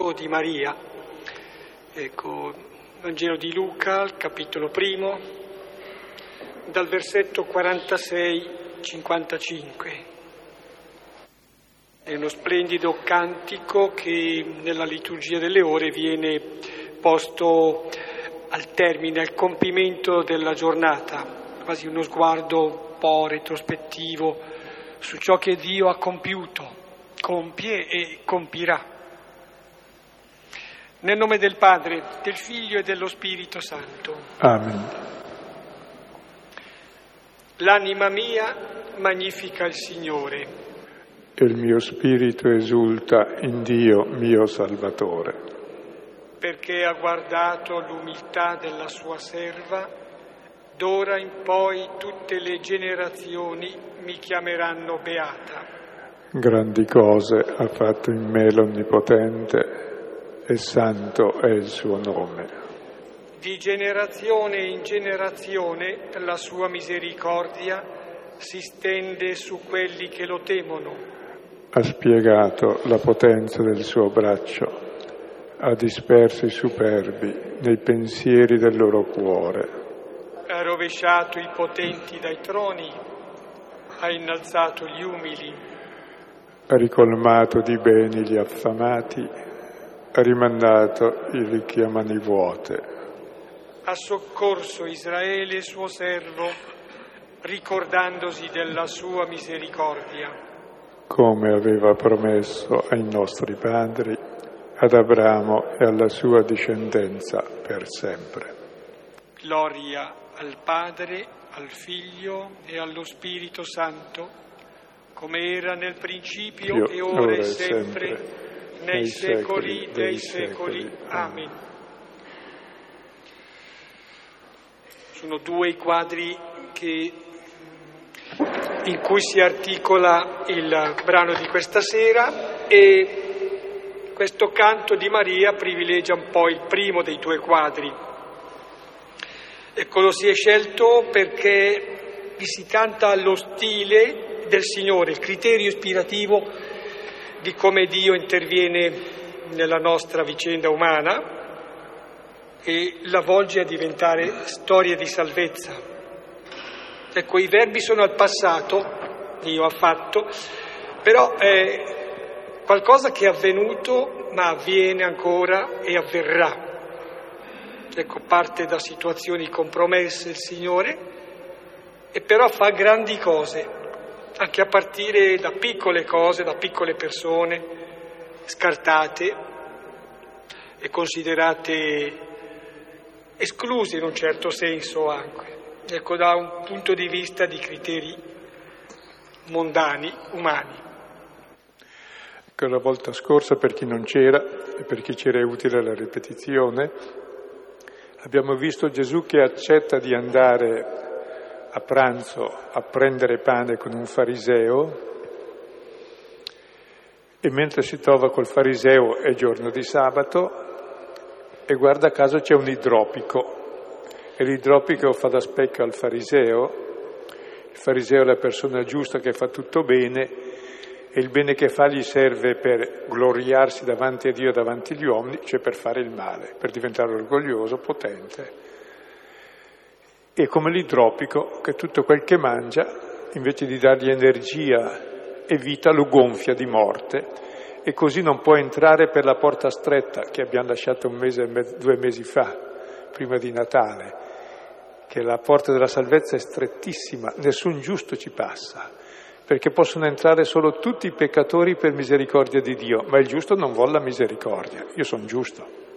cantico di Maria. Ecco, Vangelo di Luca, capitolo primo, dal versetto 46-55. È uno splendido cantico che nella liturgia delle ore viene posto al termine, al compimento della giornata, quasi uno sguardo un po' retrospettivo su ciò che Dio ha compiuto, compie e compirà. Nel nome del Padre, del Figlio e dello Spirito Santo. Amen. L'anima mia magnifica il Signore e il mio spirito esulta in Dio mio Salvatore. Perché ha guardato l'umiltà della sua serva, d'ora in poi tutte le generazioni mi chiameranno beata. Grandi cose ha fatto in me l'Onnipotente e santo è il suo nome. Di generazione in generazione la sua misericordia si stende su quelli che lo temono ha spiegato la potenza del suo braccio, ha disperso i superbi nei pensieri del loro cuore. Ha rovesciato i potenti dai troni, ha innalzato gli umili. Ha ricolmato di beni gli affamati, rimandato i ricchi a mani vuote. Ha soccorso Israele suo servo, ricordandosi della sua misericordia come aveva promesso ai nostri padri, ad Abramo e alla sua discendenza per sempre. Gloria al Padre, al Figlio e allo Spirito Santo, come era nel principio Io, e ora, ora e sempre, sempre, nei secoli dei secoli. Amen. Sono due i quadri che in cui si articola il brano di questa sera e questo canto di Maria privilegia un po' il primo dei due quadri. Ecco, lo si è scelto perché vi si canta allo stile del Signore, il criterio ispirativo di come Dio interviene nella nostra vicenda umana e la volge a diventare storia di salvezza. Ecco, i verbi sono al passato, Dio ha fatto, però è qualcosa che è avvenuto, ma avviene ancora e avverrà. Ecco, parte da situazioni compromesse il Signore, e però fa grandi cose, anche a partire da piccole cose, da piccole persone, scartate e considerate escluse in un certo senso anche ecco, da un punto di vista di criteri mondani, umani. La volta scorsa, per chi non c'era e per chi c'era utile la ripetizione, abbiamo visto Gesù che accetta di andare a pranzo a prendere pane con un fariseo e mentre si trova col fariseo è giorno di sabato e guarda caso c'è un idropico e l'idropico fa da specchio al fariseo, il fariseo è la persona giusta che fa tutto bene e il bene che fa gli serve per gloriarsi davanti a Dio e davanti agli uomini, cioè per fare il male, per diventare orgoglioso, potente. E come l'idropico che tutto quel che mangia, invece di dargli energia e vita, lo gonfia di morte e così non può entrare per la porta stretta che abbiamo lasciato un mese, due mesi fa, prima di Natale che la porta della salvezza è strettissima, nessun giusto ci passa, perché possono entrare solo tutti i peccatori per misericordia di Dio, ma il giusto non vuole la misericordia, io sono giusto.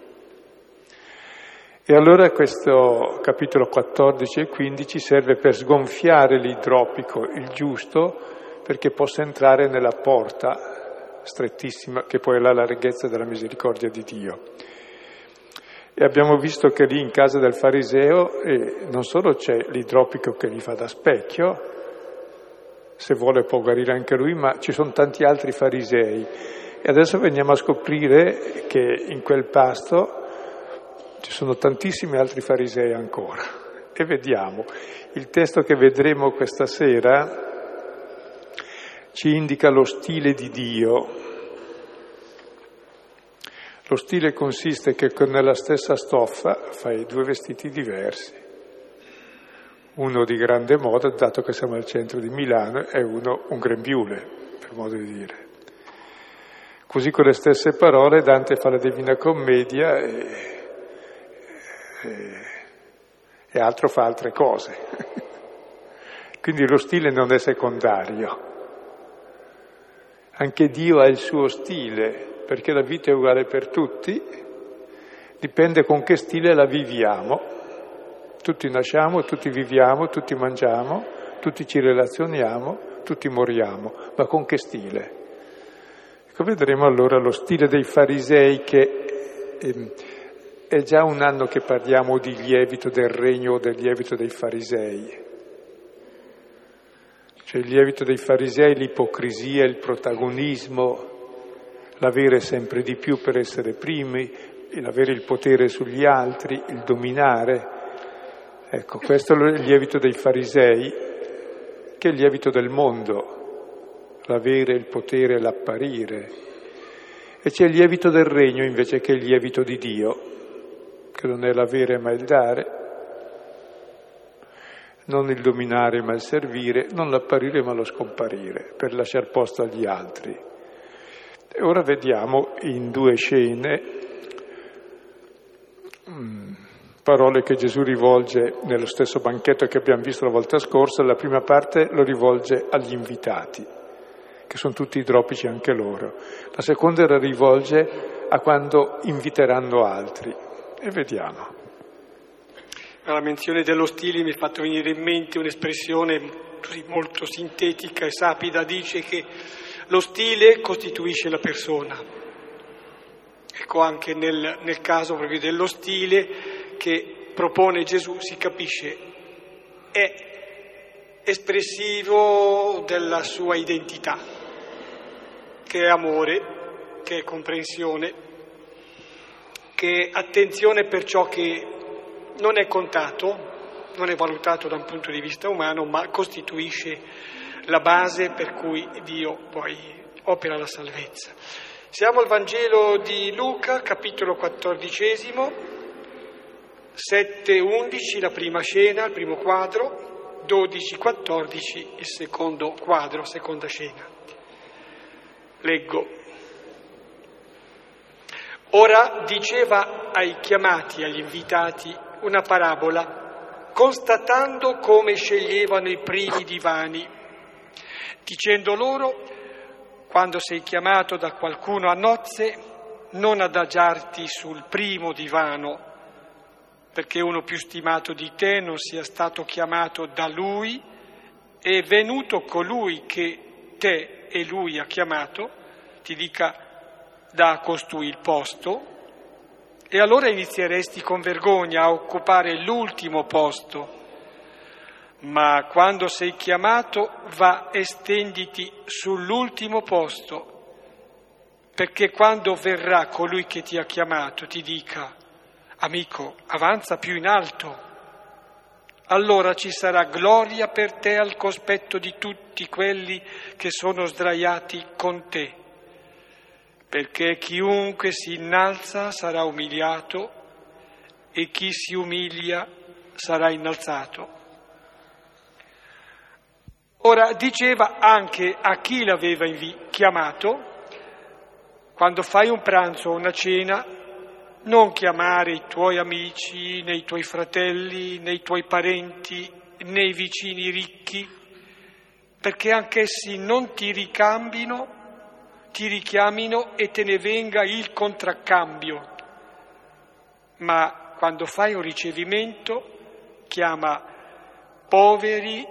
E allora questo capitolo 14 e 15 serve per sgonfiare l'idropico, il giusto, perché possa entrare nella porta strettissima che poi è la larghezza della misericordia di Dio. E abbiamo visto che lì in casa del fariseo eh, non solo c'è l'idropico che gli fa da specchio, se vuole può guarire anche lui, ma ci sono tanti altri farisei. E adesso veniamo a scoprire che in quel pasto ci sono tantissimi altri farisei ancora. E vediamo, il testo che vedremo questa sera ci indica lo stile di Dio, Lo stile consiste che con la stessa stoffa fai due vestiti diversi. Uno di grande moda, dato che siamo al centro di Milano, e uno un grembiule, per modo di dire. Così con le stesse parole Dante fa la Divina Commedia e, e, altro fa altre cose. Quindi lo stile non è secondario. Anche Dio ha il suo stile, perché la vita è uguale per tutti, dipende con che stile la viviamo. Tutti nasciamo, tutti viviamo, tutti mangiamo, tutti ci relazioniamo, tutti moriamo, ma con che stile? Ecco, vedremo allora lo stile dei farisei che eh, è già un anno che parliamo di lievito del regno o del lievito dei farisei. Cioè il lievito dei farisei, l'ipocrisia, il protagonismo, l'avere sempre di più per essere primi, l'avere il potere sugli altri, il dominare. Ecco, questo è il lievito dei farisei, che è il lievito del mondo l'avere, il potere, l'apparire. E c'è il lievito del regno invece che il lievito di Dio, che non è l'avere ma il dare, non il dominare ma il servire, non l'apparire ma lo scomparire, per lasciare posto agli altri. E ora vediamo in due scene mm, parole che Gesù rivolge nello stesso banchetto che abbiamo visto la volta scorsa, la prima parte lo rivolge agli invitati che sono tutti idropici anche loro. La seconda la rivolge a quando inviteranno altri. E vediamo. La menzione dello stile mi ha fatto venire in mente un'espressione molto sintetica e sapida, dice che lo stile costituisce la persona. Ecco, anche nel, nel caso proprio dello stile che propone Gesù si capisce è espressivo della sua identità, che è amore, che è comprensione, che attenzione per ciò che non è contato, non è valutato da un punto di vista umano, ma costituisce la base per cui Dio poi opera la salvezza. Siamo al Vangelo di Luca, capitolo quattordicesimo, 7-11, la prima scena, il primo quadro, 12-14 il secondo quadro, seconda scena. Leggo. Ora diceva ai chiamati, agli invitati, una parabola, constatando come sceglievano i primi divani, dicendo loro, quando sei chiamato da qualcuno a nozze, non adagiarti sul primo divano perché uno più stimato di te non sia stato chiamato da lui e venuto colui che te e lui ha chiamato, ti dica da costui il posto, e allora inizieresti con vergogna a occupare l'ultimo posto. Ma quando sei chiamato va e stenditi sull'ultimo posto, perché quando verrà colui che ti ha chiamato ti dica Amico, avanza più in alto. Allora ci sarà gloria per te al cospetto di tutti quelli che sono sdraiati con te, perché chiunque si innalza sarà umiliato e chi si umilia sarà innalzato. Ora diceva anche a chi l'aveva chiamato, quando fai un pranzo o una cena, non chiamare i tuoi amici, né i tuoi fratelli, né i tuoi parenti, né i vicini ricchi, perché anch'essi non ti ricambino, ti richiamino e te ne venga il contraccambio. Ma quando fai un ricevimento, chiama poveri,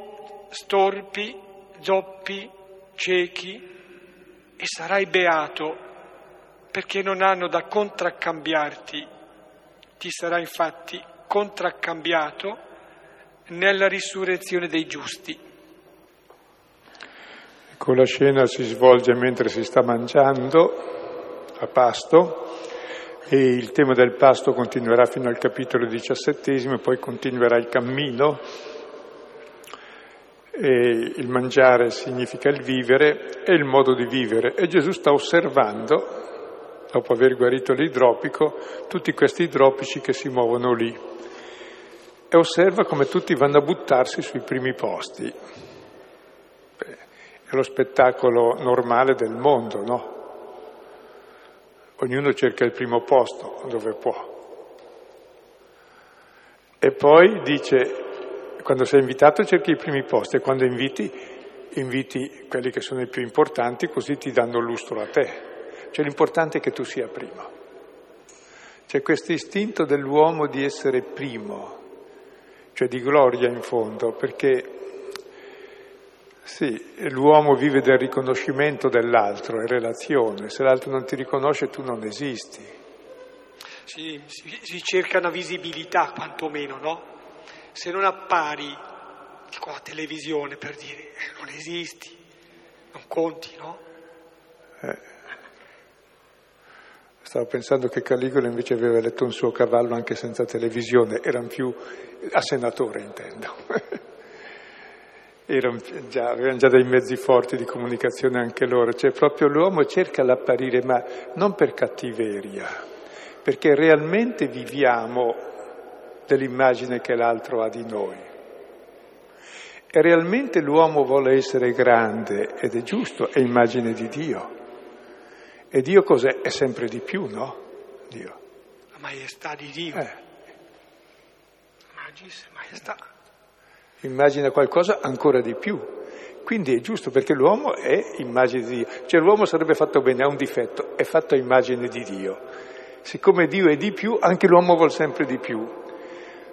storpi, zoppi, ciechi e sarai beato perché non hanno da contraccambiarti. Ti sarà infatti contraccambiato nella risurrezione dei giusti. Ecco, la scena si svolge mentre si sta mangiando a pasto e il tema del pasto continuerà fino al capitolo diciassettesimo, poi continuerà il cammino. E il mangiare significa il vivere e il modo di vivere e Gesù sta osservando dopo aver guarito l'idropico, tutti questi idropici che si muovono lì e osserva come tutti vanno a buttarsi sui primi posti. È lo spettacolo normale del mondo, no? Ognuno cerca il primo posto dove può. E poi dice, quando sei invitato cerchi i primi posti e quando inviti, inviti quelli che sono i più importanti, così ti danno lustro a te. Cioè l'importante è che tu sia primo. C'è questo istinto dell'uomo di essere primo, cioè di gloria in fondo, perché sì, l'uomo vive del riconoscimento dell'altro, è relazione, se l'altro non ti riconosce tu non esisti. Si, si, si cerca una visibilità quantomeno, no? Se non appari con la televisione per dire eh, non esisti, non conti, no? Eh. Stavo pensando che Caligula invece aveva letto un suo cavallo anche senza televisione, erano più a senatore intendo. erano già, avevano già dei mezzi forti di comunicazione anche loro, cioè proprio l'uomo cerca l'apparire, ma non per cattiveria, perché realmente viviamo dell'immagine che l'altro ha di noi. E realmente l'uomo vuole essere grande ed è giusto, è immagine di Dio. E Dio cos'è? È sempre di più, no? Dio. La maestà di Dio. Eh. Magis, maestà. Immagina qualcosa ancora di più. Quindi è giusto perché l'uomo è immagine di Dio. Cioè l'uomo sarebbe fatto bene, ha un difetto, è fatto a immagine di Dio. Siccome Dio è di più, anche l'uomo vuole sempre di più.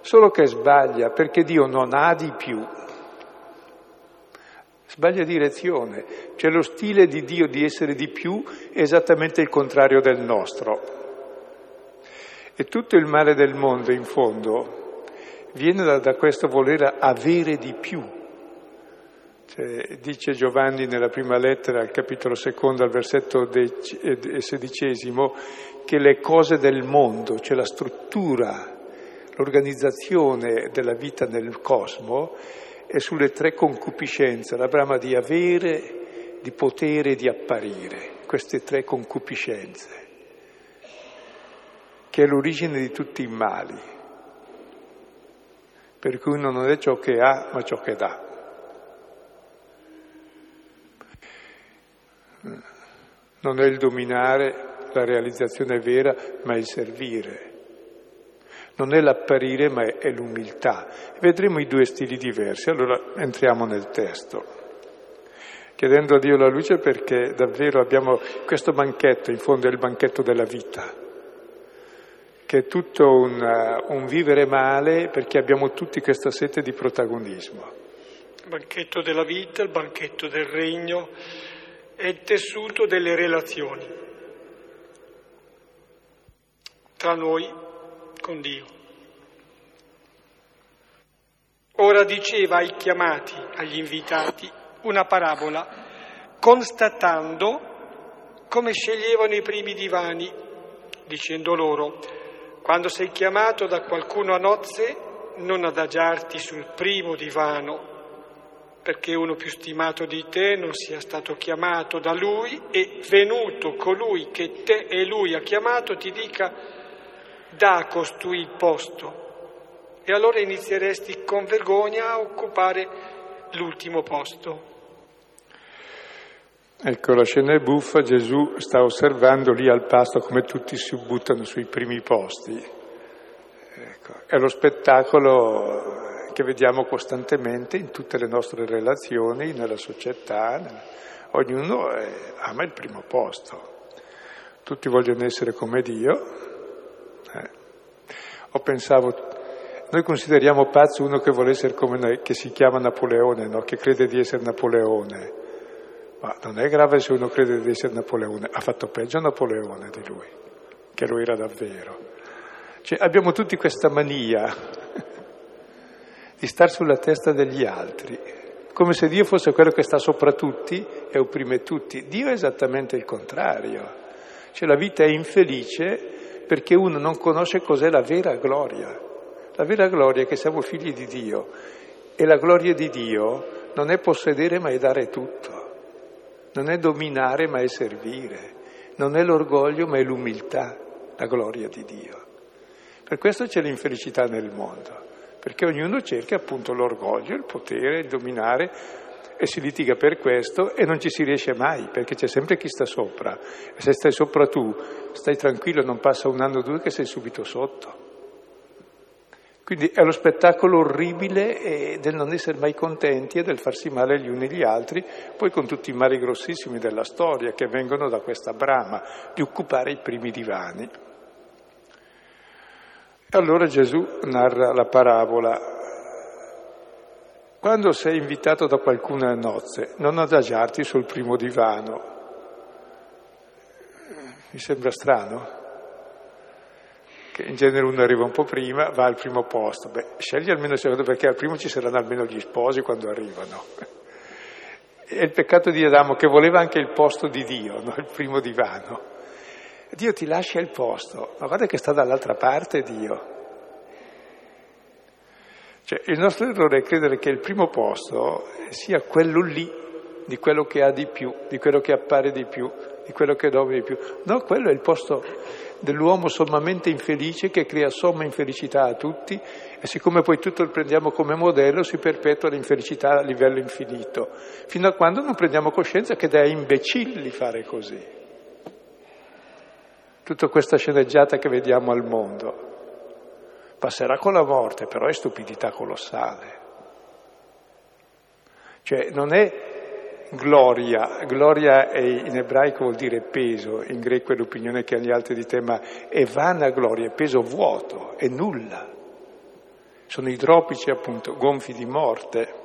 Solo che sbaglia perché Dio non ha di più, Sbaglia direzione, cioè lo stile di Dio di essere di più è esattamente il contrario del nostro. E tutto il male del mondo, in fondo, viene da, da questo voler avere di più. Cioè, dice Giovanni nella prima lettera, al capitolo secondo, al versetto eh, sedicesimo, che le cose del mondo, cioè la struttura, l'organizzazione della vita nel cosmo, è sulle tre concupiscenze, la brama di avere, di potere e di apparire, queste tre concupiscenze, che è l'origine di tutti i mali, per cui non è ciò che ha, ma ciò che dà. Non è il dominare la realizzazione vera, ma il servire. Non è l'apparire, ma è, l'umiltà. Vedremo i due stili diversi. Allora entriamo nel testo, chiedendo a Dio la luce perché davvero abbiamo questo banchetto, in fondo è il banchetto della vita, che è tutto un, un vivere male perché abbiamo tutti questa sete di protagonismo. Il banchetto della vita, il banchetto del regno è il tessuto delle relazioni tra noi con Dio. Ora diceva ai chiamati, agli invitati, una parabola, constatando come sceglievano i primi divani, dicendo loro, quando sei chiamato da qualcuno a nozze, non adagiarti sul primo divano, perché uno più stimato di te non sia stato chiamato da lui e venuto colui che te e lui ha chiamato ti dica dà a costui il posto e allora inizieresti con vergogna a occupare l'ultimo posto. Ecco, la scena è buffa, Gesù sta osservando lì al pasto come tutti si buttano sui primi posti. Ecco, è lo spettacolo che vediamo costantemente in tutte le nostre relazioni, nella società, ognuno è, ama il primo posto, tutti vogliono essere come Dio, eh. O pensavo, noi consideriamo pazzo uno che vuole essere come noi, che si chiama Napoleone, no? che crede di essere Napoleone. Ma non è grave se uno crede di essere Napoleone, ha fatto peggio Napoleone di lui, che lo era davvero. Cioè, abbiamo tutti questa mania di star sulla testa degli altri, come se Dio fosse quello che sta sopra tutti e opprime tutti. Dio è esattamente il contrario. Cioè la vita è infelice perché uno non conosce cos'è la vera gloria. La vera gloria è che siamo figli di Dio e la gloria di Dio non è possedere ma è dare tutto, non è dominare ma è servire, non è l'orgoglio ma è l'umiltà, la gloria di Dio. Per questo c'è l'infelicità nel mondo, perché ognuno cerca appunto l'orgoglio, il potere, il dominare e si litiga per questo e non ci si riesce mai, perché c'è sempre chi sta sopra. E se stai sopra tu, stai tranquillo, non passa un anno o due che sei subito sotto. Quindi è lo spettacolo orribile del non essere mai contenti e del farsi male gli uni gli altri, poi con tutti i mali grossissimi della storia che vengono da questa brama di occupare i primi divani. E allora Gesù narra la parabola quando sei invitato da qualcuno a nozze, non adagiarti sul primo divano. Mi sembra strano? Che in genere uno arriva un po' prima, va al primo posto. Beh, scegli almeno il secondo perché al primo ci saranno almeno gli sposi quando arrivano. È il peccato di Adamo che voleva anche il posto di Dio, no? il primo divano. Dio ti lascia il posto, ma guarda che sta dall'altra parte Dio. Cioè, il nostro errore è credere che il primo posto sia quello lì, di quello che ha di più, di quello che appare di più, di quello che dove di più. No, quello è il posto dell'uomo sommamente infelice che crea somma infelicità a tutti e siccome poi tutto lo prendiamo come modello si perpetua l'infelicità a livello infinito, fino a quando non prendiamo coscienza che è imbecilli fare così. Tutta questa sceneggiata che vediamo al mondo passerà con la morte, però è stupidità colossale. Cioè non è gloria, gloria è, in ebraico vuol dire peso, in greco è l'opinione che hanno gli altri di te, ma è vana gloria, è peso vuoto, è nulla. Sono idropici appunto, gonfi di morte.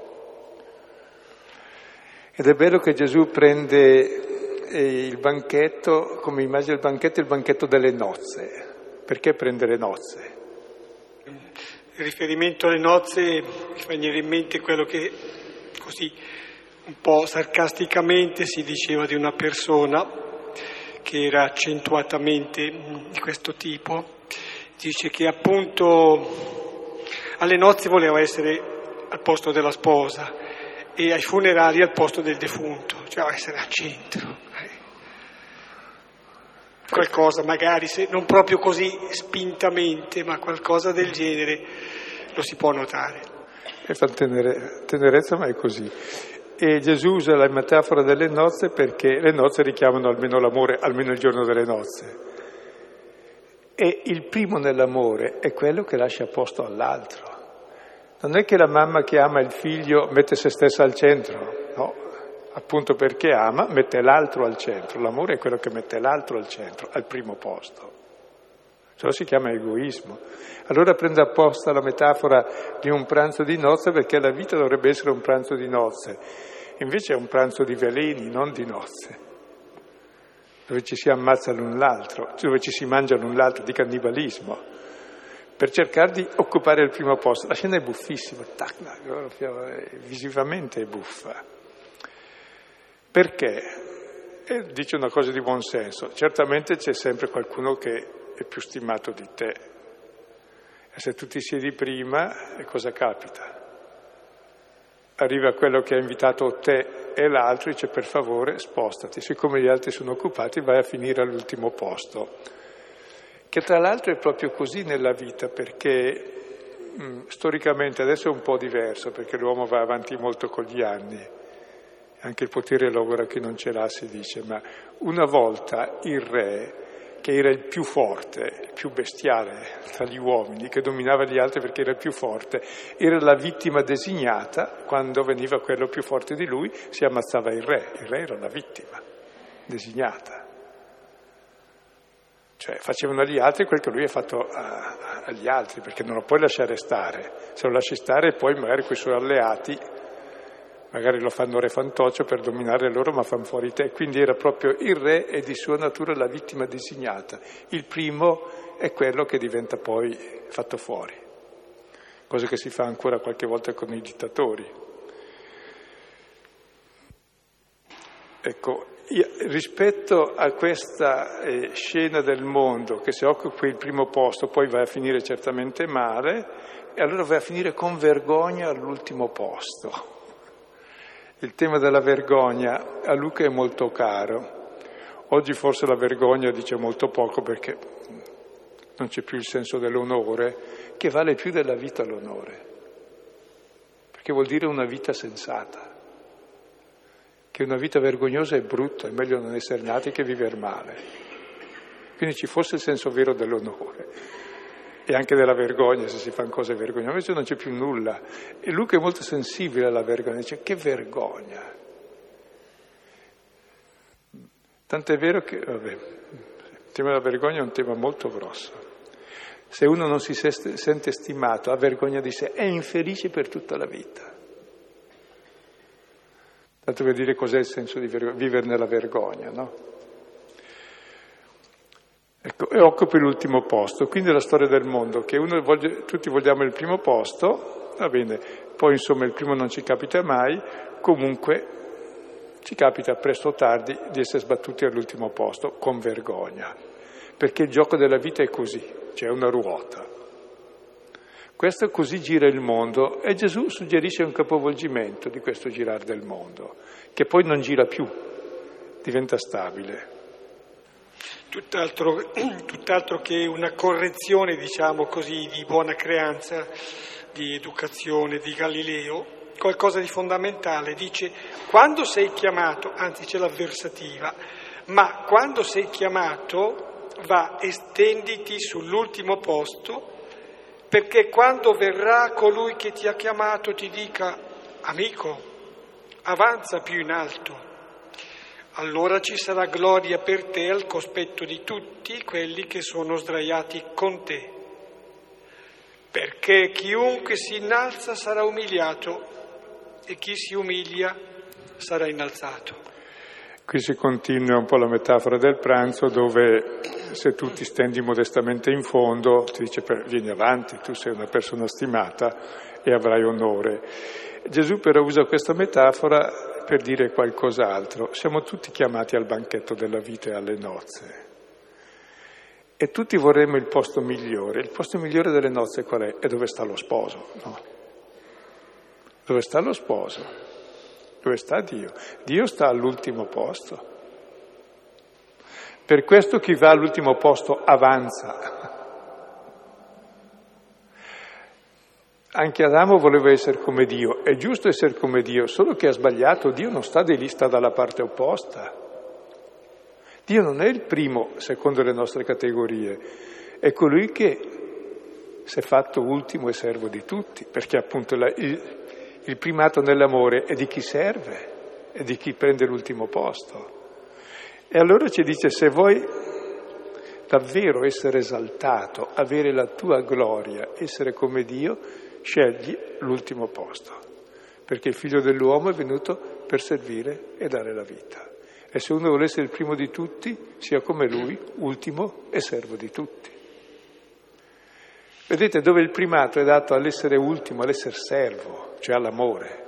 Ed è bello che Gesù prende eh, il banchetto, come immagina il banchetto, il banchetto delle nozze. Perché prende le nozze? Il riferimento alle nozze mi fa venire in mente quello che così un po' sarcasticamente si diceva di una persona che era accentuatamente di questo tipo. Dice che appunto alle nozze voleva essere al posto della sposa e ai funerali al posto del defunto, cioè essere al centro qualcosa, magari se non proprio così spintamente, ma qualcosa del genere lo si può notare. E fa tenere, tenerezza, ma è così. E Gesù usa la metafora delle nozze perché le nozze richiamano almeno l'amore, almeno il giorno delle nozze. E il primo nell'amore è quello che lascia posto all'altro. Non è che la mamma che ama il figlio mette se stessa al centro, no, appunto perché ama, mette l'altro al centro. L'amore è quello che mette l'altro al centro, al primo posto. Ciò si chiama egoismo. Allora prende apposta la metafora di un pranzo di nozze perché la vita dovrebbe essere un pranzo di nozze. Invece è un pranzo di veleni, non di nozze, dove ci si ammazza l'un l'altro, dove ci si mangia l'un l'altro, di cannibalismo, per cercare di occupare il primo posto. La scena è buffissima, tac, visivamente è buffa. Perché? E dice una cosa di buon senso. Certamente c'è sempre qualcuno che è più stimato di te. E se tu ti siedi prima, cosa capita? Arriva quello che ha invitato te e l'altro e dice per favore spostati. Siccome gli altri sono occupati vai a finire all'ultimo posto. Che tra l'altro è proprio così nella vita perché mh, mm, storicamente adesso è un po' diverso perché l'uomo va avanti molto con gli anni anche il potere lavora chi non ce l'ha, si dice, ma una volta il re, che era il più forte, il più bestiale tra gli uomini, che dominava gli altri perché era il più forte, era la vittima designata, quando veniva quello più forte di lui si ammazzava il re, il re era la vittima designata. Cioè facevano agli altri quel che lui ha fatto a, agli altri, perché non lo puoi lasciare stare. Se lo lasci stare poi magari con i suoi alleati magari lo fanno re fantoccio per dominare loro, ma fanno fuori te. Quindi era proprio il re e di sua natura la vittima designata. Il primo è quello che diventa poi fatto fuori, cosa che si fa ancora qualche volta con i dittatori. Ecco, rispetto a questa eh, scena del mondo che se occupi il primo posto poi va a finire certamente male, e allora va a finire con vergogna all'ultimo posto. Il tema della vergogna a Luca è molto caro. Oggi forse la vergogna dice molto poco perché non c'è più il senso dell'onore, che vale più della vita l'onore, perché vuol dire una vita sensata, che una vita vergognosa è brutta, è meglio non essere nati che vivere male. Quindi ci fosse il senso vero dell'onore e anche della vergogna se si fanno cose vergognose, invece non c'è più nulla. E Luca è molto sensibile alla vergogna, dice che vergogna. Tant'è vero che, vabbè, il tema della vergogna è un tema molto grosso. Se uno non si sente stimato, ha vergogna di sé, è infelice per tutta la vita. Tanto per dire cos'è il senso di vergogna, vivere nella vergogna, no? Ecco, e occupi l'ultimo posto, quindi la storia del mondo, che voglia, tutti vogliamo il primo posto, va bene, poi insomma il primo non ci capita mai, comunque ci capita presto o tardi di essere sbattuti all'ultimo posto con vergogna, perché il gioco della vita è così c'è una ruota. Questo così gira il mondo e Gesù suggerisce un capovolgimento di questo girare del mondo, che poi non gira più, diventa stabile. Tutt'altro, tutt'altro che una correzione, diciamo così, di buona creanza, di educazione di Galileo, qualcosa di fondamentale. Dice, quando sei chiamato, anzi c'è l'avversativa, ma quando sei chiamato va, estenditi sull'ultimo posto, perché quando verrà colui che ti ha chiamato ti dica, amico, avanza più in alto, allora ci sarà gloria per te al cospetto di tutti quelli che sono sdraiati con te, perché chiunque si innalza sarà umiliato e chi si umilia sarà innalzato. Qui si continua un po' la metafora del pranzo dove se tu ti stendi modestamente in fondo ti dice vieni avanti, tu sei una persona stimata e avrai onore. Gesù però usa questa metafora per dire qualcos'altro. Siamo tutti chiamati al banchetto della vita e alle nozze. E tutti vorremmo il posto migliore. Il posto migliore delle nozze qual è? È dove sta lo sposo, no? Dove sta lo sposo? Dove sta Dio? Dio sta all'ultimo posto. Per questo chi va all'ultimo posto avanza. Anche Adamo voleva essere come Dio, è giusto essere come Dio, solo che ha sbagliato, Dio non sta di lì, sta dalla parte opposta. Dio non è il primo secondo le nostre categorie, è colui che si è fatto ultimo e servo di tutti, perché appunto la, il, il primato nell'amore è di chi serve, è di chi prende l'ultimo posto. E allora ci dice, se vuoi davvero essere esaltato, avere la tua gloria, essere come Dio, scegli l'ultimo posto, perché il figlio dell'uomo è venuto per servire e dare la vita. E se uno vuole essere il primo di tutti, sia come lui, ultimo e servo di tutti. Vedete dove il primato è dato all'essere ultimo, all'essere servo, cioè all'amore.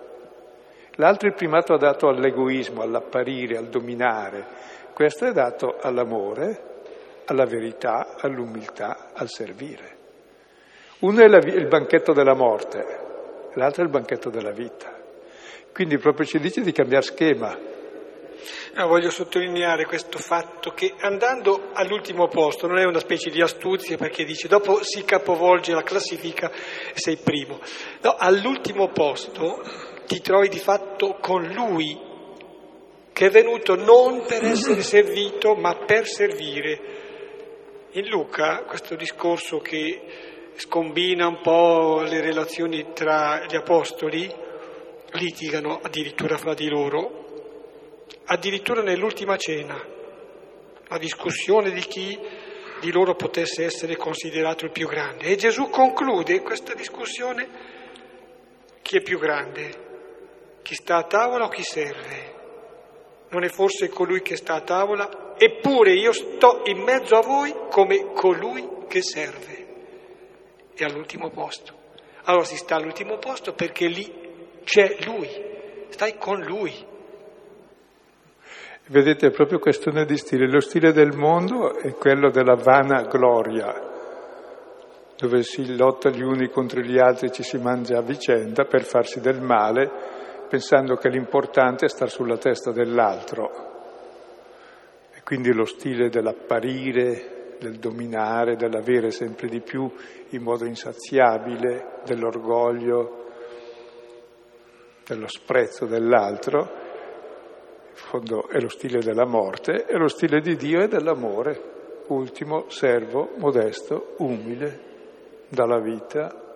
L'altro il primato è dato all'egoismo, all'apparire, al dominare. Questo è dato all'amore, alla verità, all'umiltà, al servire. Uno è la, il banchetto della morte, l'altro è il banchetto della vita. Quindi proprio ci dice di cambiare schema, No, voglio sottolineare questo fatto che andando all'ultimo posto non è una specie di astuzia perché dice dopo si capovolge la classifica e sei primo. No, all'ultimo posto ti trovi di fatto con lui che è venuto non per essere servito ma per servire. In Luca questo discorso che scombina un po' le relazioni tra gli apostoli, litigano addirittura fra di loro, addirittura nell'ultima cena, la discussione di chi di loro potesse essere considerato il più grande. E Gesù conclude questa discussione, chi è più grande? Chi sta a tavola o chi serve? Non è forse colui che sta a tavola? Eppure io sto in mezzo a voi come colui che serve. E all'ultimo posto. Allora si sta all'ultimo posto perché lì c'è lui, stai con lui. Vedete, è proprio questione di stile. Lo stile del mondo è quello della vana gloria, dove si lotta gli uni contro gli altri ci si mangia a vicenda per farsi del male, pensando che l'importante è star sulla testa dell'altro. E quindi lo stile dell'apparire, del dominare, dell'avere sempre di più in modo insaziabile, dell'orgoglio, dello sprezzo dell'altro, in fondo è lo stile della morte, e lo stile di Dio è dell'amore, ultimo, servo, modesto, umile, dalla vita.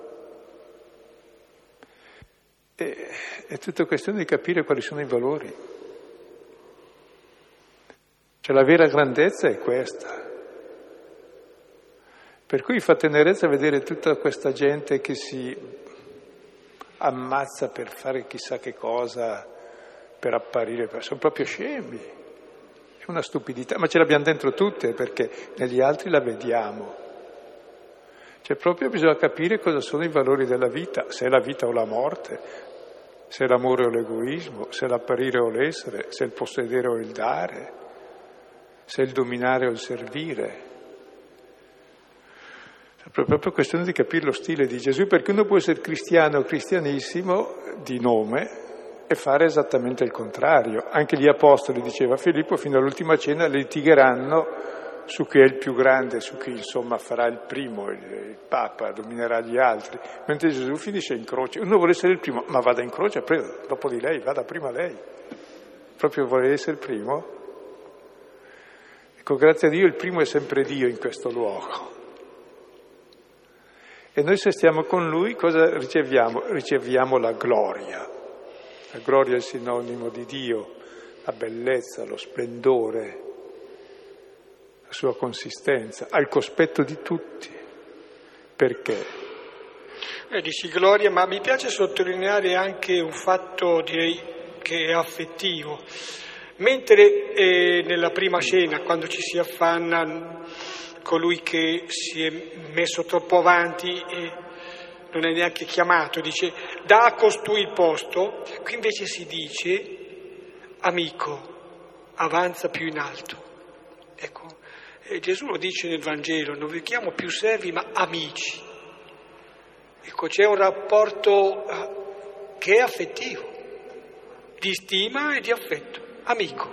E, è tutta questione di capire quali sono i valori. Cioè la vera grandezza è questa. Per cui fa tenerezza vedere tutta questa gente che si ammazza per fare chissà che cosa, per apparire, sono proprio scemi. È una stupidità, ma ce l'abbiamo dentro tutte perché negli altri la vediamo. Cioè proprio bisogna capire cosa sono i valori della vita, se è la vita o la morte, se è l'amore o l'egoismo, se è l'apparire o l'essere, se è il possedere o il dare, se è il dominare o il servire. È proprio questione di capire lo stile di Gesù, perché uno può essere cristiano o cristianissimo di nome e fare esattamente il contrario. Anche gli apostoli, diceva Filippo, fino all'ultima cena litigheranno su chi è il più grande, su chi insomma farà il primo, il, il Papa, dominerà gli altri, mentre Gesù finisce in croce. Uno vuole essere il primo, ma vada in croce, dopo di lei, vada prima lei. Proprio vuole essere il primo? Ecco, grazie a Dio il primo è sempre Dio in questo luogo. E noi se stiamo con Lui cosa riceviamo? Riceviamo la gloria. La gloria è il sinonimo di Dio, la bellezza, lo splendore, la sua consistenza, al cospetto di tutti. Perché? Eh, dici gloria, ma mi piace sottolineare anche un fatto, direi, che è affettivo. Mentre eh, nella prima scena, quando ci si affanna colui che si è messo troppo avanti e non è neanche chiamato, dice da a costui il posto, qui invece si dice amico, avanza più in alto. Ecco, e Gesù lo dice nel Vangelo, non vi chiamo più servi ma amici. Ecco, c'è un rapporto eh, che è affettivo, di stima e di affetto, amico,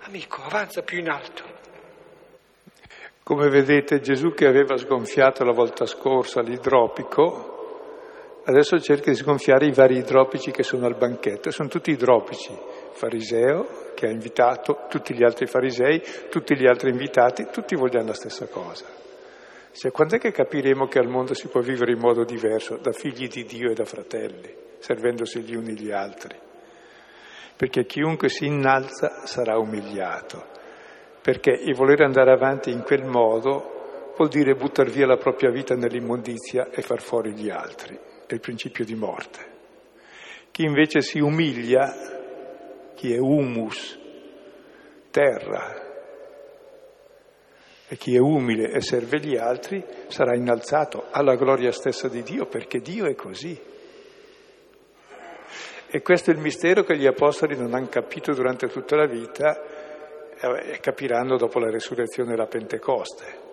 amico, avanza più in alto. Come vedete Gesù che aveva sgonfiato la volta scorsa l'idropico, adesso cerca di sgonfiare i vari idropici che sono al banchetto. Sono tutti idropici, fariseo che ha invitato tutti gli altri farisei, tutti gli altri invitati, tutti vogliono la stessa cosa. Cioè, quando è che capiremo che al mondo si può vivere in modo diverso, da figli di Dio e da fratelli, servendosi gli uni gli altri? Perché chiunque si innalza sarà umiliato perché il voler andare avanti in quel modo vuol dire buttare via la propria vita nell'immondizia e far fuori gli altri, è il principio di morte. Chi invece si umilia, chi è humus, terra, e chi è umile e serve gli altri sarà innalzato alla gloria stessa di Dio, perché Dio è così. E questo è il mistero che gli apostoli non hanno capito durante tutta la vita capiranno dopo la resurrezione e la Pentecoste.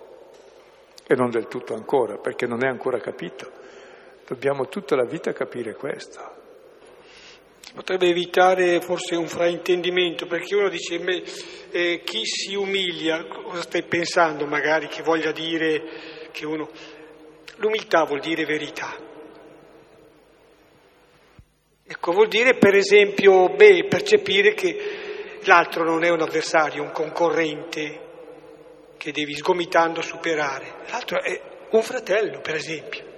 E non del tutto ancora, perché non è ancora capito. Dobbiamo tutta la vita capire questo. Potrebbe evitare forse un fraintendimento, perché uno dice, eh, chi si umilia, cosa stai pensando magari che voglia dire che uno... L'umiltà vuol dire verità. Ecco, vuol dire per esempio, beh, percepire che l'altro non è un avversario, un concorrente che devi sgomitando superare, l'altro è un fratello, per esempio.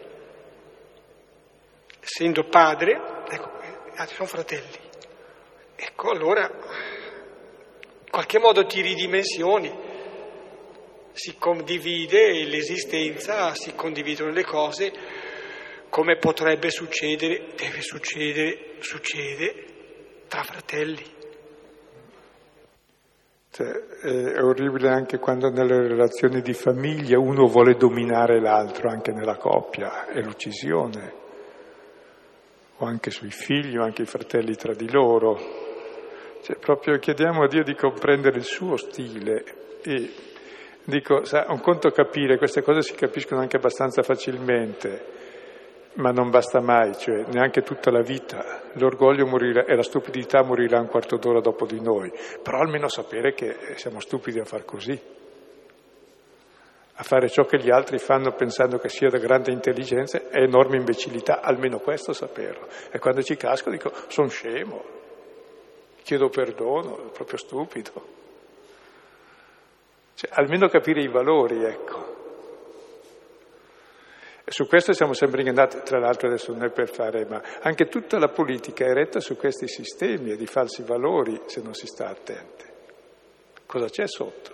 Essendo padre, ecco, altri sono fratelli. Ecco, allora, in qualche modo ti ridimensioni, si condivide l'esistenza, si condividono le cose, come potrebbe succedere, deve succedere, succede tra fratelli. Cioè, è orribile anche quando nelle relazioni di famiglia uno vuole dominare l'altro, anche nella coppia, è l'uccisione, o anche sui figli, o anche i fratelli tra di loro. Cioè, proprio chiediamo a Dio di comprendere il suo stile e dico, sa, un conto capire, queste cose si capiscono anche abbastanza facilmente. Ma non basta mai, cioè neanche tutta la vita. L'orgoglio morirà e la stupidità morirà un quarto d'ora dopo di noi, però almeno sapere che siamo stupidi a far così, a fare ciò che gli altri fanno pensando che sia da grande intelligenza è enorme imbecillità, almeno questo saperlo. E quando ci casco dico, sono scemo, chiedo perdono, è proprio stupido. Cioè, almeno capire i valori, ecco. Su questo siamo sempre ingannati, tra l'altro adesso non è per fare, ma anche tutta la politica è retta su questi sistemi e di falsi valori se non si sta attenti. Cosa c'è sotto?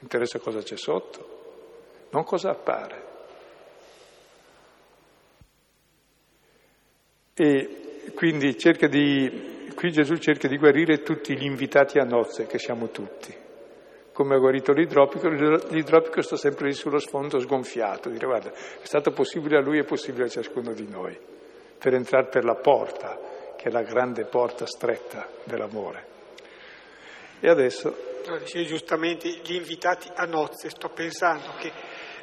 Interessa cosa c'è sotto, non cosa appare. E quindi di, qui Gesù cerca di guarire tutti gli invitati a nozze, che siamo tutti come ha guarito l'idropico, l'idropico sta sempre lì sullo sfondo sgonfiato, dire guarda, è stato possibile a lui, è possibile a ciascuno di noi, per entrare per la porta, che è la grande porta stretta dell'amore. E adesso... No, dicevi giustamente gli invitati a nozze, sto pensando che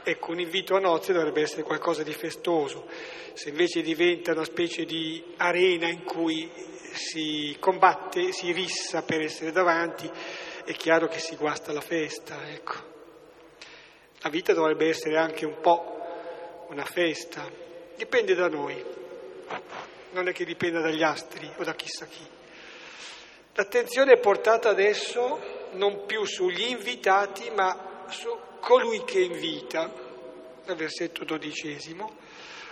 ecco, un invito a nozze dovrebbe essere qualcosa di festoso, se invece diventa una specie di arena in cui si combatte, si rissa per essere davanti, è chiaro che si guasta la festa, ecco. La vita dovrebbe essere anche un po' una festa, dipende da noi, non è che dipenda dagli astri o da chissà chi. L'attenzione è portata adesso non più sugli invitati, ma su colui che invita, nel versetto dodicesimo.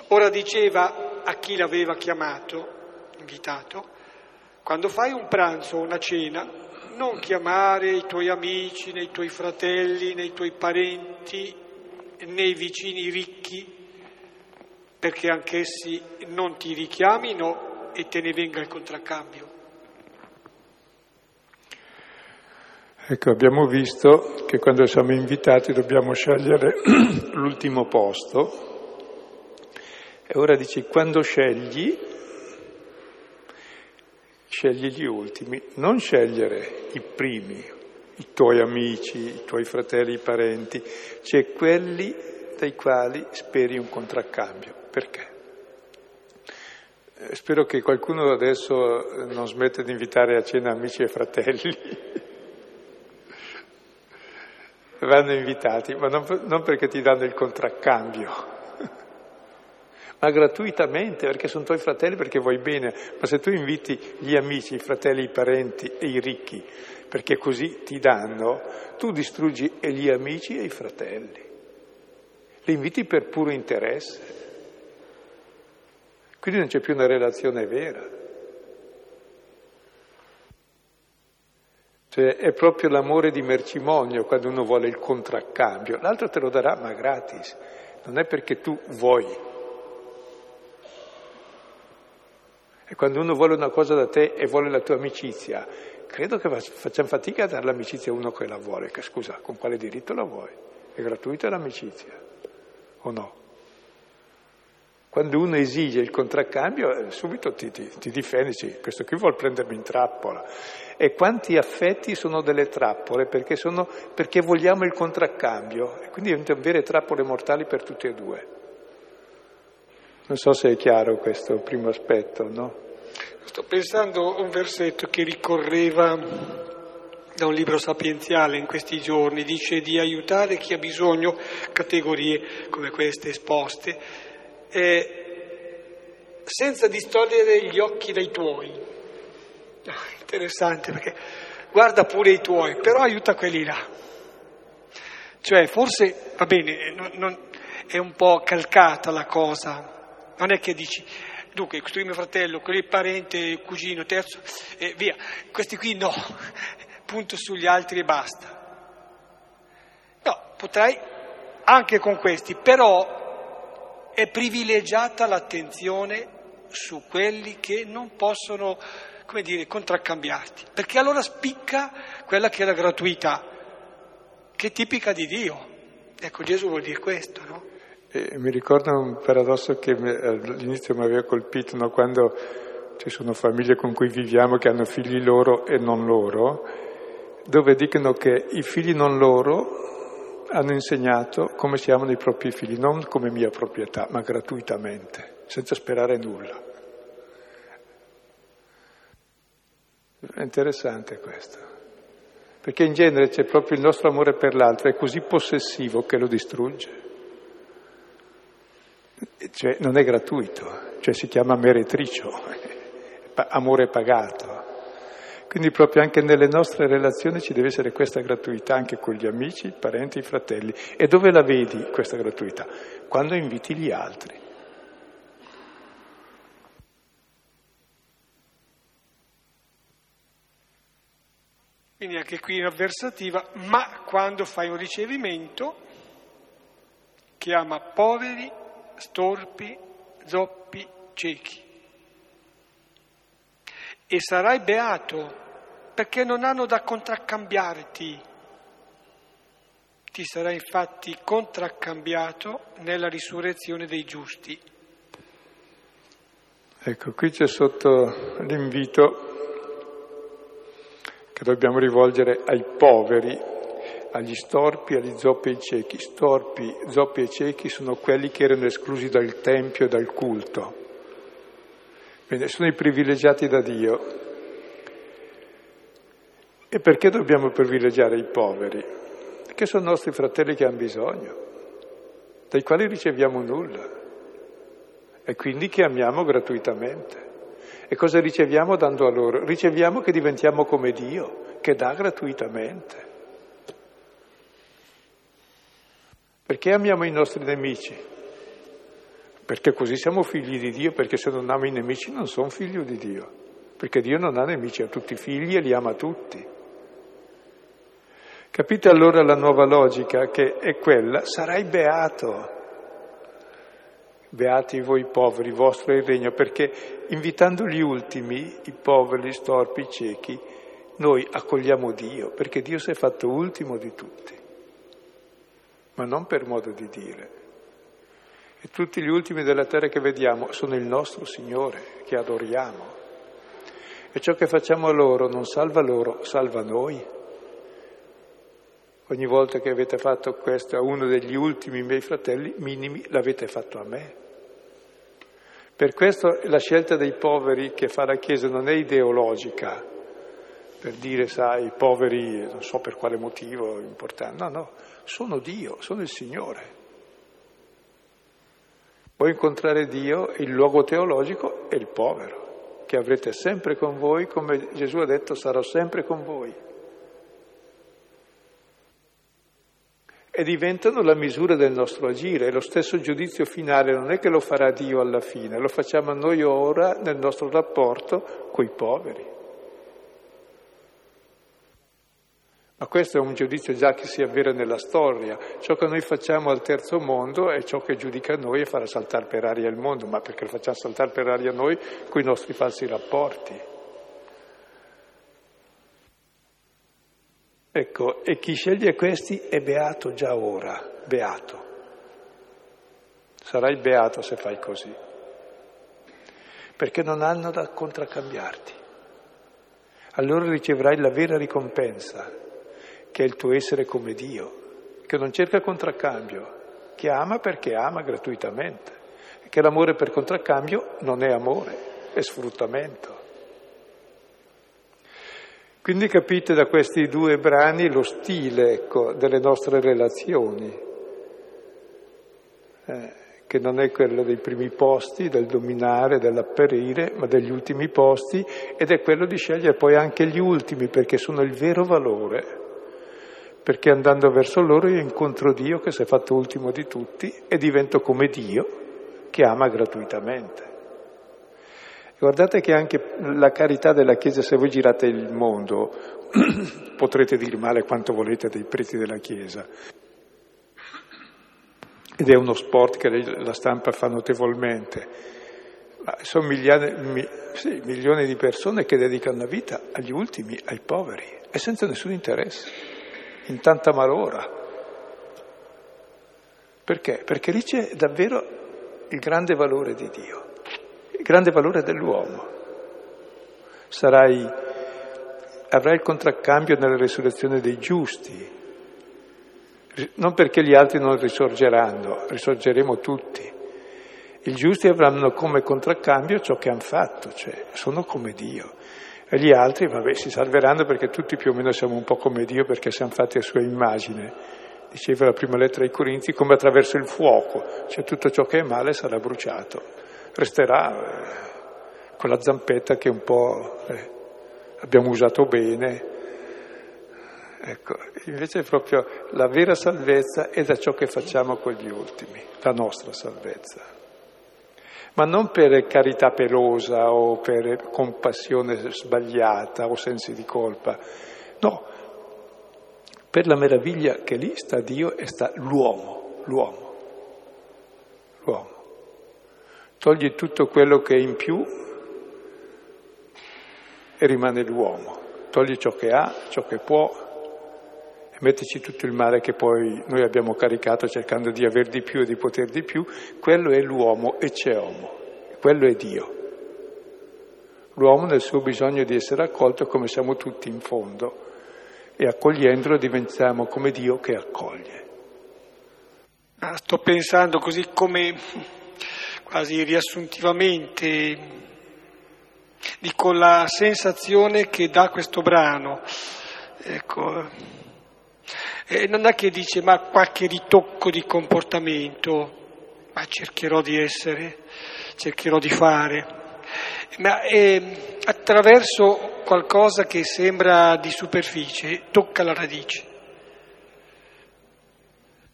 Ora diceva a chi l'aveva chiamato, invitato, quando fai un pranzo o una cena, non chiamare i tuoi amici, né i tuoi fratelli, né i tuoi parenti, né i vicini ricchi, perché anch'essi non ti richiamino e te ne venga il contraccambio. Ecco, abbiamo visto che quando siamo invitati dobbiamo scegliere l'ultimo posto e ora dici quando scegli scegli gli ultimi, non scegliere i primi, i tuoi amici, i tuoi fratelli, i parenti, cioè quelli dai quali speri un contraccambio. Perché? Eh, spero che qualcuno adesso non smetta di invitare a cena amici e fratelli. Vanno invitati, ma non, non perché ti danno il contraccambio ma gratuitamente, perché sono tuoi fratelli, perché vuoi bene. Ma se tu inviti gli amici, i fratelli, i parenti e i ricchi, perché così ti danno, tu distruggi gli amici e i fratelli. Li inviti per puro interesse. Quindi non c'è più una relazione vera. Cioè è proprio l'amore di mercimonio quando uno vuole il contraccambio. L'altro te lo darà ma gratis. Non è perché tu vuoi E quando uno vuole una cosa da te e vuole la tua amicizia, credo che facciamo fatica a dare l'amicizia a uno che la vuole, che scusa, con quale diritto la vuoi? È gratuita l'amicizia, o no? Quando uno esige il contraccambio, eh, subito ti, ti, ti difendi, questo qui vuole prendermi in trappola. E quanti affetti sono delle trappole? Perché, sono, perché vogliamo il contraccambio, e quindi diventano vere trappole mortali per tutti e due. Non so se è chiaro questo primo aspetto, no? Sto pensando a un versetto che ricorreva da un libro sapienziale in questi giorni, dice di aiutare chi ha bisogno, categorie come queste esposte, eh, senza distogliere gli occhi dai tuoi. Ah, interessante perché guarda pure i tuoi, però aiuta quelli là. Cioè, forse, va bene, non, non, è un po' calcata la cosa, non è che dici, dunque, questo è mio fratello, quello è parente, cugino, terzo, e via. Questi qui no, punto sugli altri e basta. No, potrei anche con questi, però è privilegiata l'attenzione su quelli che non possono, come dire, contraccambiarti, perché allora spicca quella che è la gratuità, che è tipica di Dio. Ecco, Gesù vuol dire questo, no? E mi ricordo un paradosso che all'inizio mi aveva colpito, no? quando ci sono famiglie con cui viviamo che hanno figli loro e non loro, dove dicono che i figli non loro hanno insegnato come si amano i propri figli, non come mia proprietà, ma gratuitamente, senza sperare nulla. È interessante questo, perché in genere c'è proprio il nostro amore per l'altro, è così possessivo che lo distrugge. Cioè non è gratuito, cioè si chiama meretricio, amore pagato. Quindi proprio anche nelle nostre relazioni ci deve essere questa gratuità anche con gli amici, i parenti, i fratelli. E dove la vedi questa gratuità? Quando inviti gli altri. Quindi anche qui in avversativa, ma quando fai un ricevimento, chiama poveri, storpi, zoppi, ciechi e sarai beato perché non hanno da contraccambiarti. Ti sarai infatti contraccambiato nella risurrezione dei giusti. Ecco, qui c'è sotto l'invito che dobbiamo rivolgere ai poveri, agli storpi, agli zoppi e ai ciechi. Storpi, zoppi e ciechi sono quelli che erano esclusi dal Tempio e dal culto. Bene, sono i privilegiati da Dio. E perché dobbiamo privilegiare i poveri? Perché sono nostri fratelli che hanno bisogno, dai quali riceviamo nulla e quindi che amiamo gratuitamente. E cosa riceviamo dando a loro? Riceviamo che diventiamo come Dio, che dà gratuitamente. Perché amiamo i nostri nemici? perché così siamo figli di Dio, perché se non amo i nemici non sono figlio di Dio, perché Dio non ha nemici, ha tutti i figli e li ama tutti. Capite allora la nuova logica che è quella, sarai beato. Beati voi poveri, vostro è il regno, perché invitando gli ultimi, i poveri, gli storpi, i ciechi, noi accogliamo Dio, perché Dio si è fatto ultimo di tutti, ma non per modo di dire, e tutti gli ultimi della terra che vediamo sono il nostro Signore, che adoriamo. E ciò che facciamo a loro non salva loro, salva noi. Ogni volta che avete fatto questo a uno degli ultimi miei fratelli minimi, l'avete fatto a me. Per questo la scelta dei poveri che fa la Chiesa non è ideologica, per dire, sai, i poveri, non so per quale motivo importante, no, no, sono Dio, sono il Signore. Vuoi incontrare Dio, il luogo teologico è il povero, che avrete sempre con voi, come Gesù ha detto, sarò sempre con voi. E diventano la misura del nostro agire, lo stesso giudizio finale non è che lo farà Dio alla fine, lo facciamo noi ora nel nostro rapporto coi poveri. Ma questo è un giudizio già che si avvera nella storia. Ciò che noi facciamo al terzo mondo è ciò che giudica noi e farà saltare per aria il mondo, ma perché lo facciamo saltare per aria noi con i nostri falsi rapporti. Ecco, e chi sceglie questi è beato già ora, beato. Sarai beato se fai così, perché non hanno da contraccambiarti. Allora riceverai la vera ricompensa, che è il tuo essere come Dio, che non cerca contraccambio, che ama perché ama gratuitamente, che l'amore per contraccambio non è amore, è sfruttamento. Quindi capite da questi due brani lo stile ecco, delle nostre relazioni, eh, che non è quello dei primi posti, del dominare, dell'apparire, ma degli ultimi posti, ed è quello di scegliere poi anche gli ultimi, perché sono il vero valore perché andando verso loro io incontro Dio che si è fatto ultimo di tutti e divento come Dio che ama gratuitamente. Guardate che anche la carità della Chiesa, se voi girate il mondo, potrete dire male quanto volete dei preti della Chiesa. Ed è uno sport che la stampa fa notevolmente. Ma sono mi, sì, milioni di persone che dedicano la vita agli ultimi, ai poveri, e senza nessun interesse in tanta malora. Perché? Perché lì c'è davvero il grande valore di Dio, il grande valore dell'uomo. Sarai, avrai il contraccambio nella resurrezione dei giusti, non perché gli altri non risorgeranno, risorgeremo tutti. I giusti avranno come contraccambio ciò che hanno fatto, cioè sono come Dio. E gli altri, vabbè, si salveranno perché tutti più o meno siamo un po' come Dio perché siamo fatti a sua immagine. Diceva la prima lettera ai Corinzi, come attraverso il fuoco, cioè tutto ciò che è male sarà bruciato. Resterà eh, quella zampetta che un po' eh, abbiamo usato bene. Ecco, invece proprio la vera salvezza è da ciò che facciamo con gli ultimi, la nostra salvezza ma non per carità pelosa o per compassione sbagliata o sensi di colpa, no, per la meraviglia che lì sta Dio e sta l'uomo, l'uomo, l'uomo. Togli tutto quello che è in più e rimane l'uomo, togli ciò che ha, ciò che può metterci tutto il male che poi noi abbiamo caricato cercando di aver di più e di poter di più, quello è l'uomo e c'è uomo, quello è Dio. L'uomo nel suo bisogno di essere accolto come siamo tutti in fondo e accogliendolo diventiamo come Dio che accoglie. Ah, sto pensando così come quasi riassuntivamente dico la sensazione che dà questo brano. Ecco, e non è che dice ma qualche ritocco di comportamento, ma cercherò di essere, cercherò di fare, ma eh, attraverso qualcosa che sembra di superficie tocca la radice.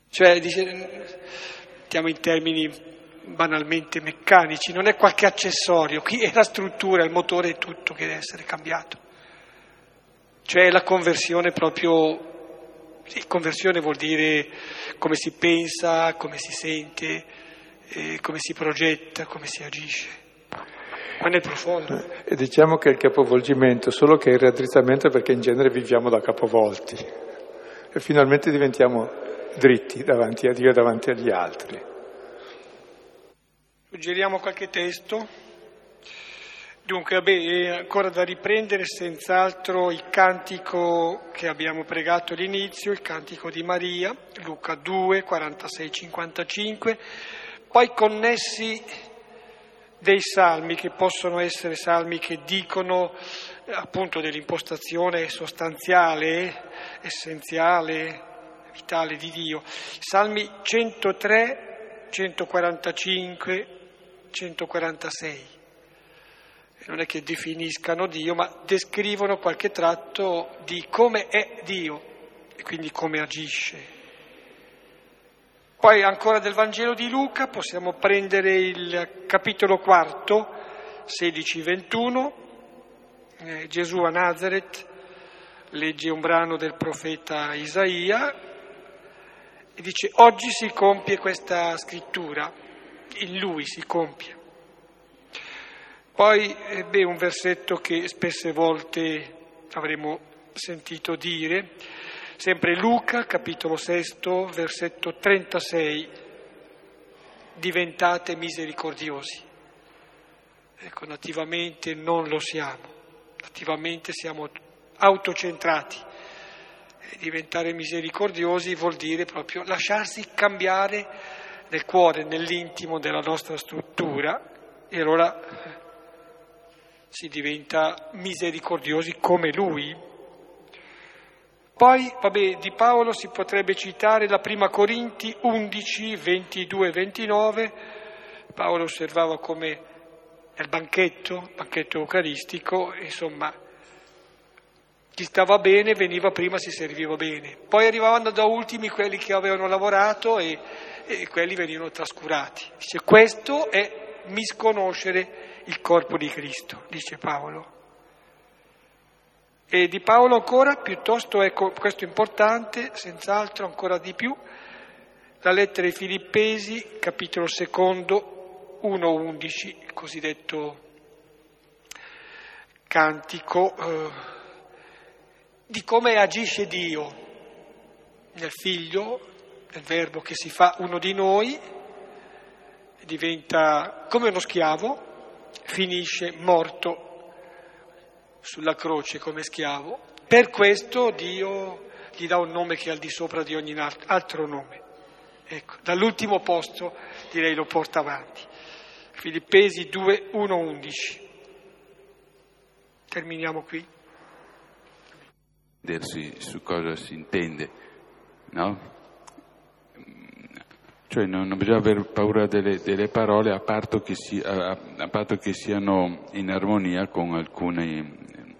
Cioè, dice, mettiamo in termini banalmente meccanici, non è qualche accessorio, qui è la struttura, il motore è tutto che deve essere cambiato. Cioè la conversione proprio sì, conversione vuol dire come si pensa, come si sente, eh, come si progetta, come si agisce. Ma nel profondo. E diciamo che è il capovolgimento, solo che è il raddrizzamento perché in genere viviamo da capovolti e finalmente diventiamo dritti davanti a Dio e davanti agli altri. Suggeriamo qualche testo. Dunque, è ancora da riprendere senz'altro il cantico che abbiamo pregato all'inizio, il cantico di Maria, Luca 2, 46, 55, poi connessi dei salmi che possono essere salmi che dicono appunto dell'impostazione sostanziale, essenziale, vitale di Dio. Salmi 103, 145, 146 non è che definiscano Dio, ma descrivono qualche tratto di come è Dio e quindi come agisce. Poi ancora del Vangelo di Luca possiamo prendere il capitolo quarto, 16-21, eh, Gesù a Nazareth legge un brano del profeta Isaia e dice oggi si compie questa scrittura, in lui si compie. Poi ebbe un versetto che spesse volte avremo sentito dire, sempre Luca, capitolo 6, versetto 36, diventate misericordiosi. Ecco, nativamente non lo siamo, nativamente siamo autocentrati. E diventare misericordiosi vuol dire proprio lasciarsi cambiare nel cuore, nell'intimo della nostra struttura e allora si diventa misericordiosi come lui. Poi, vabbè, di Paolo si potrebbe citare la prima Corinti 11, 22 29. Paolo osservava come nel banchetto, banchetto eucaristico, insomma, chi stava bene veniva prima, si serviva bene. Poi arrivavano da ultimi quelli che avevano lavorato e, e quelli venivano trascurati. Dice, questo è misconoscere il corpo di Cristo, dice Paolo. E di Paolo ancora, piuttosto, ecco, questo importante, senz'altro ancora di più, la lettera ai Filippesi, capitolo secondo, 1.11, il cosiddetto cantico eh, di come agisce Dio nel figlio, nel verbo che si fa uno di noi, diventa come uno schiavo, finisce morto sulla croce come schiavo. Per questo Dio gli dà un nome che è al di sopra di ogni altro nome. Ecco, dall'ultimo posto direi lo porta avanti. Filippesi 2, 1, 11. Terminiamo qui. Su cosa si intende, no? Cioè non, bisogna avere paura delle, delle parole a patto, si, a, a patto, che siano in armonia con alcuni eh,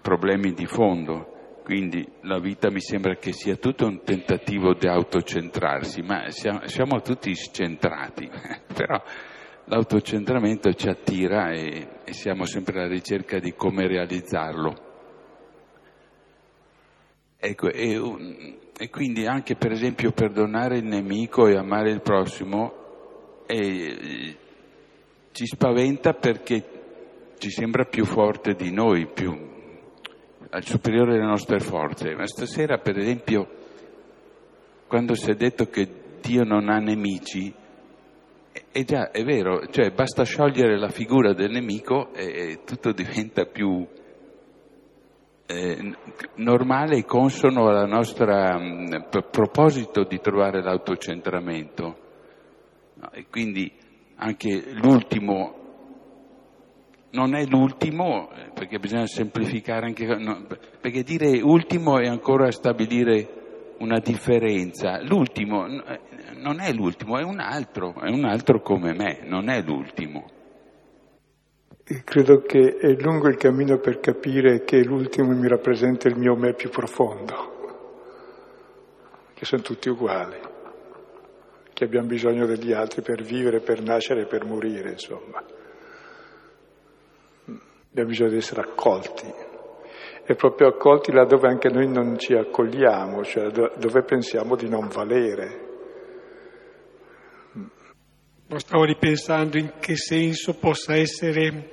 problemi di fondo. Quindi la vita mi sembra che sia tutto un tentativo di autocentrarsi, ma siamo, siamo tutti centrati, però l'autocentramento ci attira e, e siamo sempre alla ricerca di come realizzarlo. Ecco, e, e, quindi anche per esempio perdonare il nemico e amare il prossimo eh, ci spaventa perché ci sembra più forte di noi, più al superiore delle nostre forze. Ma stasera per esempio quando si è detto che Dio non ha nemici, è già, è vero, cioè basta sciogliere la figura del nemico e, e tutto diventa più eh, normale e consono al nostro mm, proposito di trovare l'autocentramento. No, e quindi anche l'ultimo non è l'ultimo, eh, perché bisogna semplificare anche, no, perché dire ultimo è ancora stabilire una differenza. L'ultimo eh, non è l'ultimo, è un altro, è un altro come me, non è l'ultimo. E credo che è lungo il cammino per capire che l'ultimo mi rappresenta il mio me più profondo, che sono tutti uguali, che abbiamo bisogno degli altri per vivere, per nascere, per morire, insomma. Abbiamo bisogno di essere accolti. E proprio accolti là dove anche noi non ci accogliamo, cioè dove pensiamo di non valere. Stavo ripensando in che senso possa essere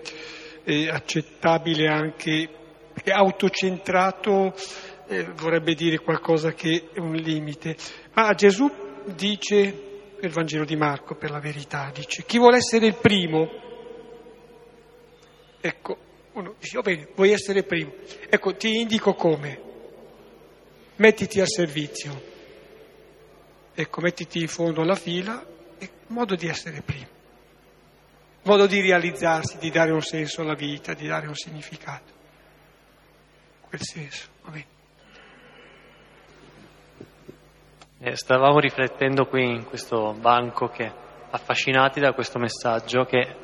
eh, accettabile anche, perché autocentrato eh, vorrebbe dire qualcosa che è un limite. Ma Gesù dice, nel Vangelo di Marco per la verità, dice, chi vuole essere il primo, ecco, uno dice, va bene, vuoi essere primo, ecco, ti indico come, mettiti al servizio, ecco, mettiti in fondo alla fila modo di essere primo, modo di realizzarsi, di dare un senso alla vita, di dare un significato. Quel senso. Eh, stavamo riflettendo qui in questo banco che affascinati da questo messaggio che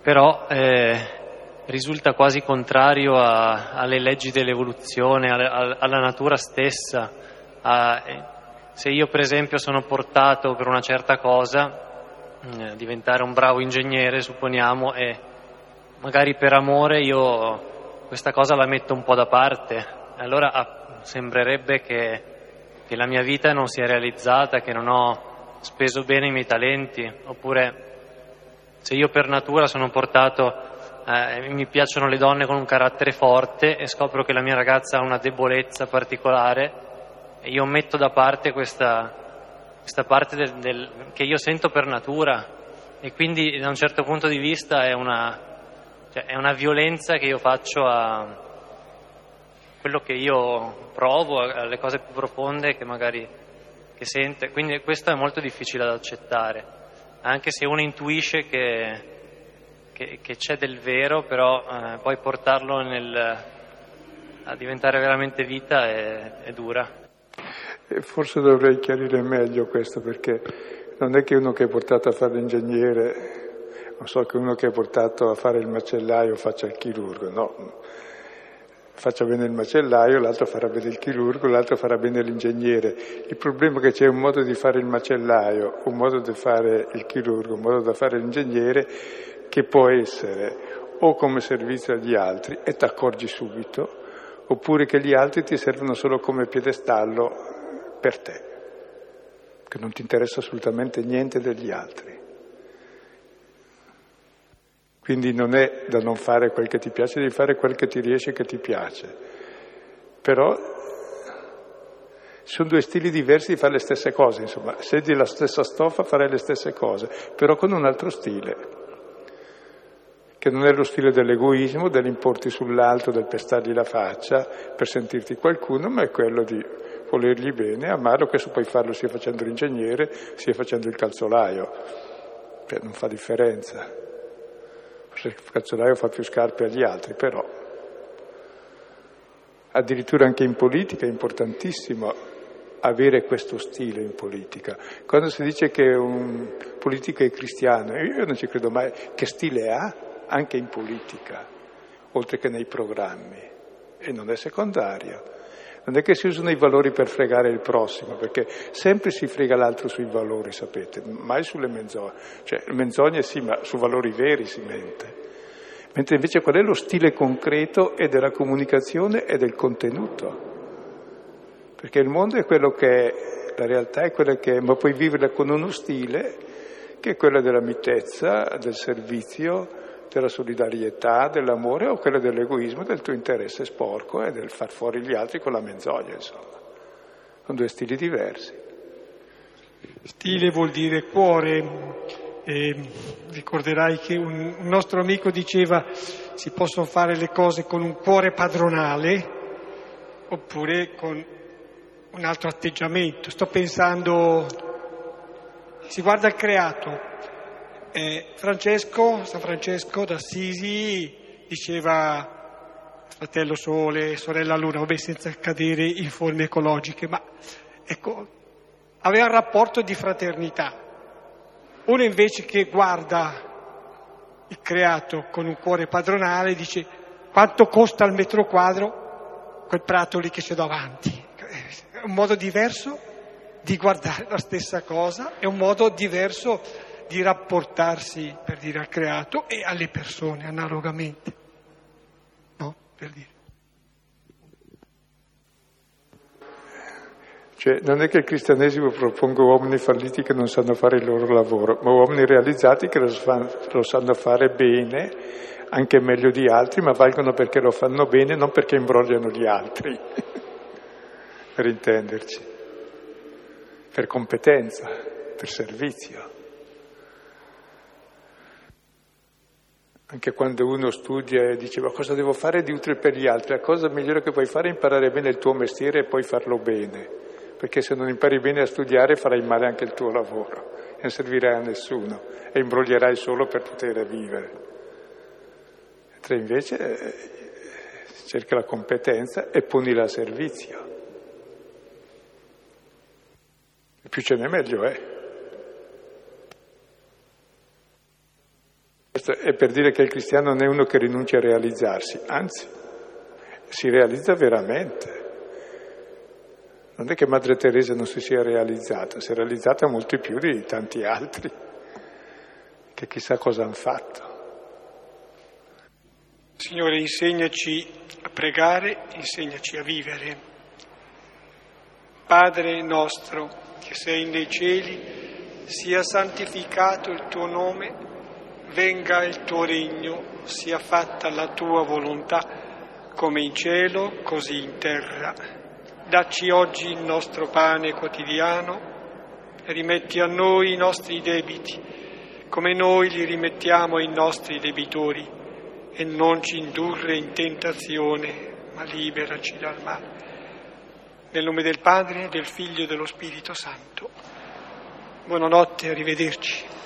però eh, risulta quasi contrario a, alle leggi dell'evoluzione, alla, alla natura stessa. A, eh, se io per esempio sono portato per una certa cosa, eh, diventare un bravo ingegnere, supponiamo, e magari per amore io questa cosa la metto un po' da parte. Allora ah, sembrerebbe che, che la mia vita non sia realizzata, che non ho speso bene i miei talenti, oppure se io per natura sono portato, eh, mi piacciono le donne con un carattere forte e scopro che la mia ragazza ha una debolezza particolare, e io metto da parte questa, questa parte del, del, che io sento per natura e quindi da un certo punto di vista è una, cioè, è una violenza che io faccio a quello che io provo, alle cose più profonde che magari che sente. Quindi questo è molto difficile da accettare, anche se uno intuisce che, che, che c'è del vero, però eh, poi portarlo nel, a diventare veramente vita è, è dura. Forse dovrei chiarire meglio questo perché non è che uno che è portato a fare l'ingegnere, non so che uno che è portato a fare il macellaio faccia il chirurgo, no. Faccia bene il macellaio, l'altro farà bene il chirurgo, l'altro farà bene l'ingegnere. Il problema è che c'è un modo di fare il macellaio, un modo di fare il chirurgo, un modo di fare l'ingegnere che può essere o come servizio agli altri e ti accorgi subito, oppure che gli altri ti servono solo come piedestallo per te, che non ti interessa assolutamente niente degli altri. Quindi non è da non fare quel che ti piace, devi fare quel che ti riesce e che ti piace. Però sono due stili diversi di fare le stesse cose, insomma, se di la stessa stoffa farei le stesse cose, però con un altro stile, che non è lo stile dell'egoismo, dell'importi sull'altro, del pestargli la faccia per sentirti qualcuno, ma è quello di volergli bene, amarlo, questo puoi farlo sia facendo l'ingegnere, sia facendo il calzolaio, cioè, non fa differenza. Forse il calzolaio fa più scarpe agli altri, però addirittura anche in politica è importantissimo avere questo stile in politica. Quando si dice che un politico è cristiano, io non ci credo mai, che stile ha anche in politica, oltre che nei programmi, e non è secondario. Non è che si usano i valori per fregare il prossimo, perché sempre si frega l'altro sui valori, sapete, mai sulle menzogne. Cioè, menzogne sì, ma su valori veri si mente. Mentre invece qual è lo stile concreto e della comunicazione e del contenuto? Perché il mondo è quello che è, la realtà è quella che è, ma puoi viverla con uno stile che è quello della mitezza, del servizio, della solidarietà, dell'amore o quello dell'egoismo, del tuo interesse sporco e del far fuori gli altri con la menzogna, insomma. Sono due stili diversi. Stile vuol dire cuore. E ricorderai che un, un nostro amico diceva si possono fare le cose con un cuore padronale oppure con un altro atteggiamento. Sto pensando, si guarda il creato. Eh, Francesco, San Francesco d'Assisi diceva fratello sole, sorella luna, vabbè senza cadere in forme ecologiche, ma ecco, aveva un rapporto di fraternità. Uno invece che guarda il creato con un cuore padronale dice quanto costa al metro quadro? Quel prato lì che c'è davanti. È un modo diverso di guardare la stessa cosa, è un modo diverso di rapportarsi, per dire, al creato e alle persone analogamente. No? Per dire. Cioè, non è che il cristianesimo proponga uomini falliti che non sanno fare il loro lavoro, ma uomini realizzati che lo, fanno, lo sanno fare bene, anche meglio di altri, ma valgono perché lo fanno bene, non perché imbrogliano gli altri per intenderci, per competenza, per servizio. Anche quando uno studia e dice ma cosa devo fare di utile per gli altri, la cosa migliore che puoi fare è imparare bene il tuo mestiere e poi farlo bene, perché se non impari bene a studiare farai male anche il tuo lavoro e non servirai a nessuno e imbroglierai solo per poter vivere. Mentre invece eh, cerca la competenza e ponila a servizio. più ce n'è meglio è. Questo è per dire che il cristiano non è uno che rinuncia a realizzarsi, anzi, si realizza veramente. Non è che Madre Teresa non si sia realizzata, si è realizzata molto più di tanti altri, che chissà cosa hanno fatto. Signore, insegnaci a pregare, insegnaci a vivere. Padre nostro, che sei nei cieli, sia santificato il tuo nome, venga il tuo regno, sia fatta la tua volontà, come in cielo, così in terra. Dacci oggi il nostro pane quotidiano rimetti a noi i nostri debiti, come noi li rimettiamo ai nostri debitori, e non ci indurre in tentazione, ma liberaci dal male. Nel nome del Padre, del Figlio e dello Spirito Santo. Buonanotte, arrivederci.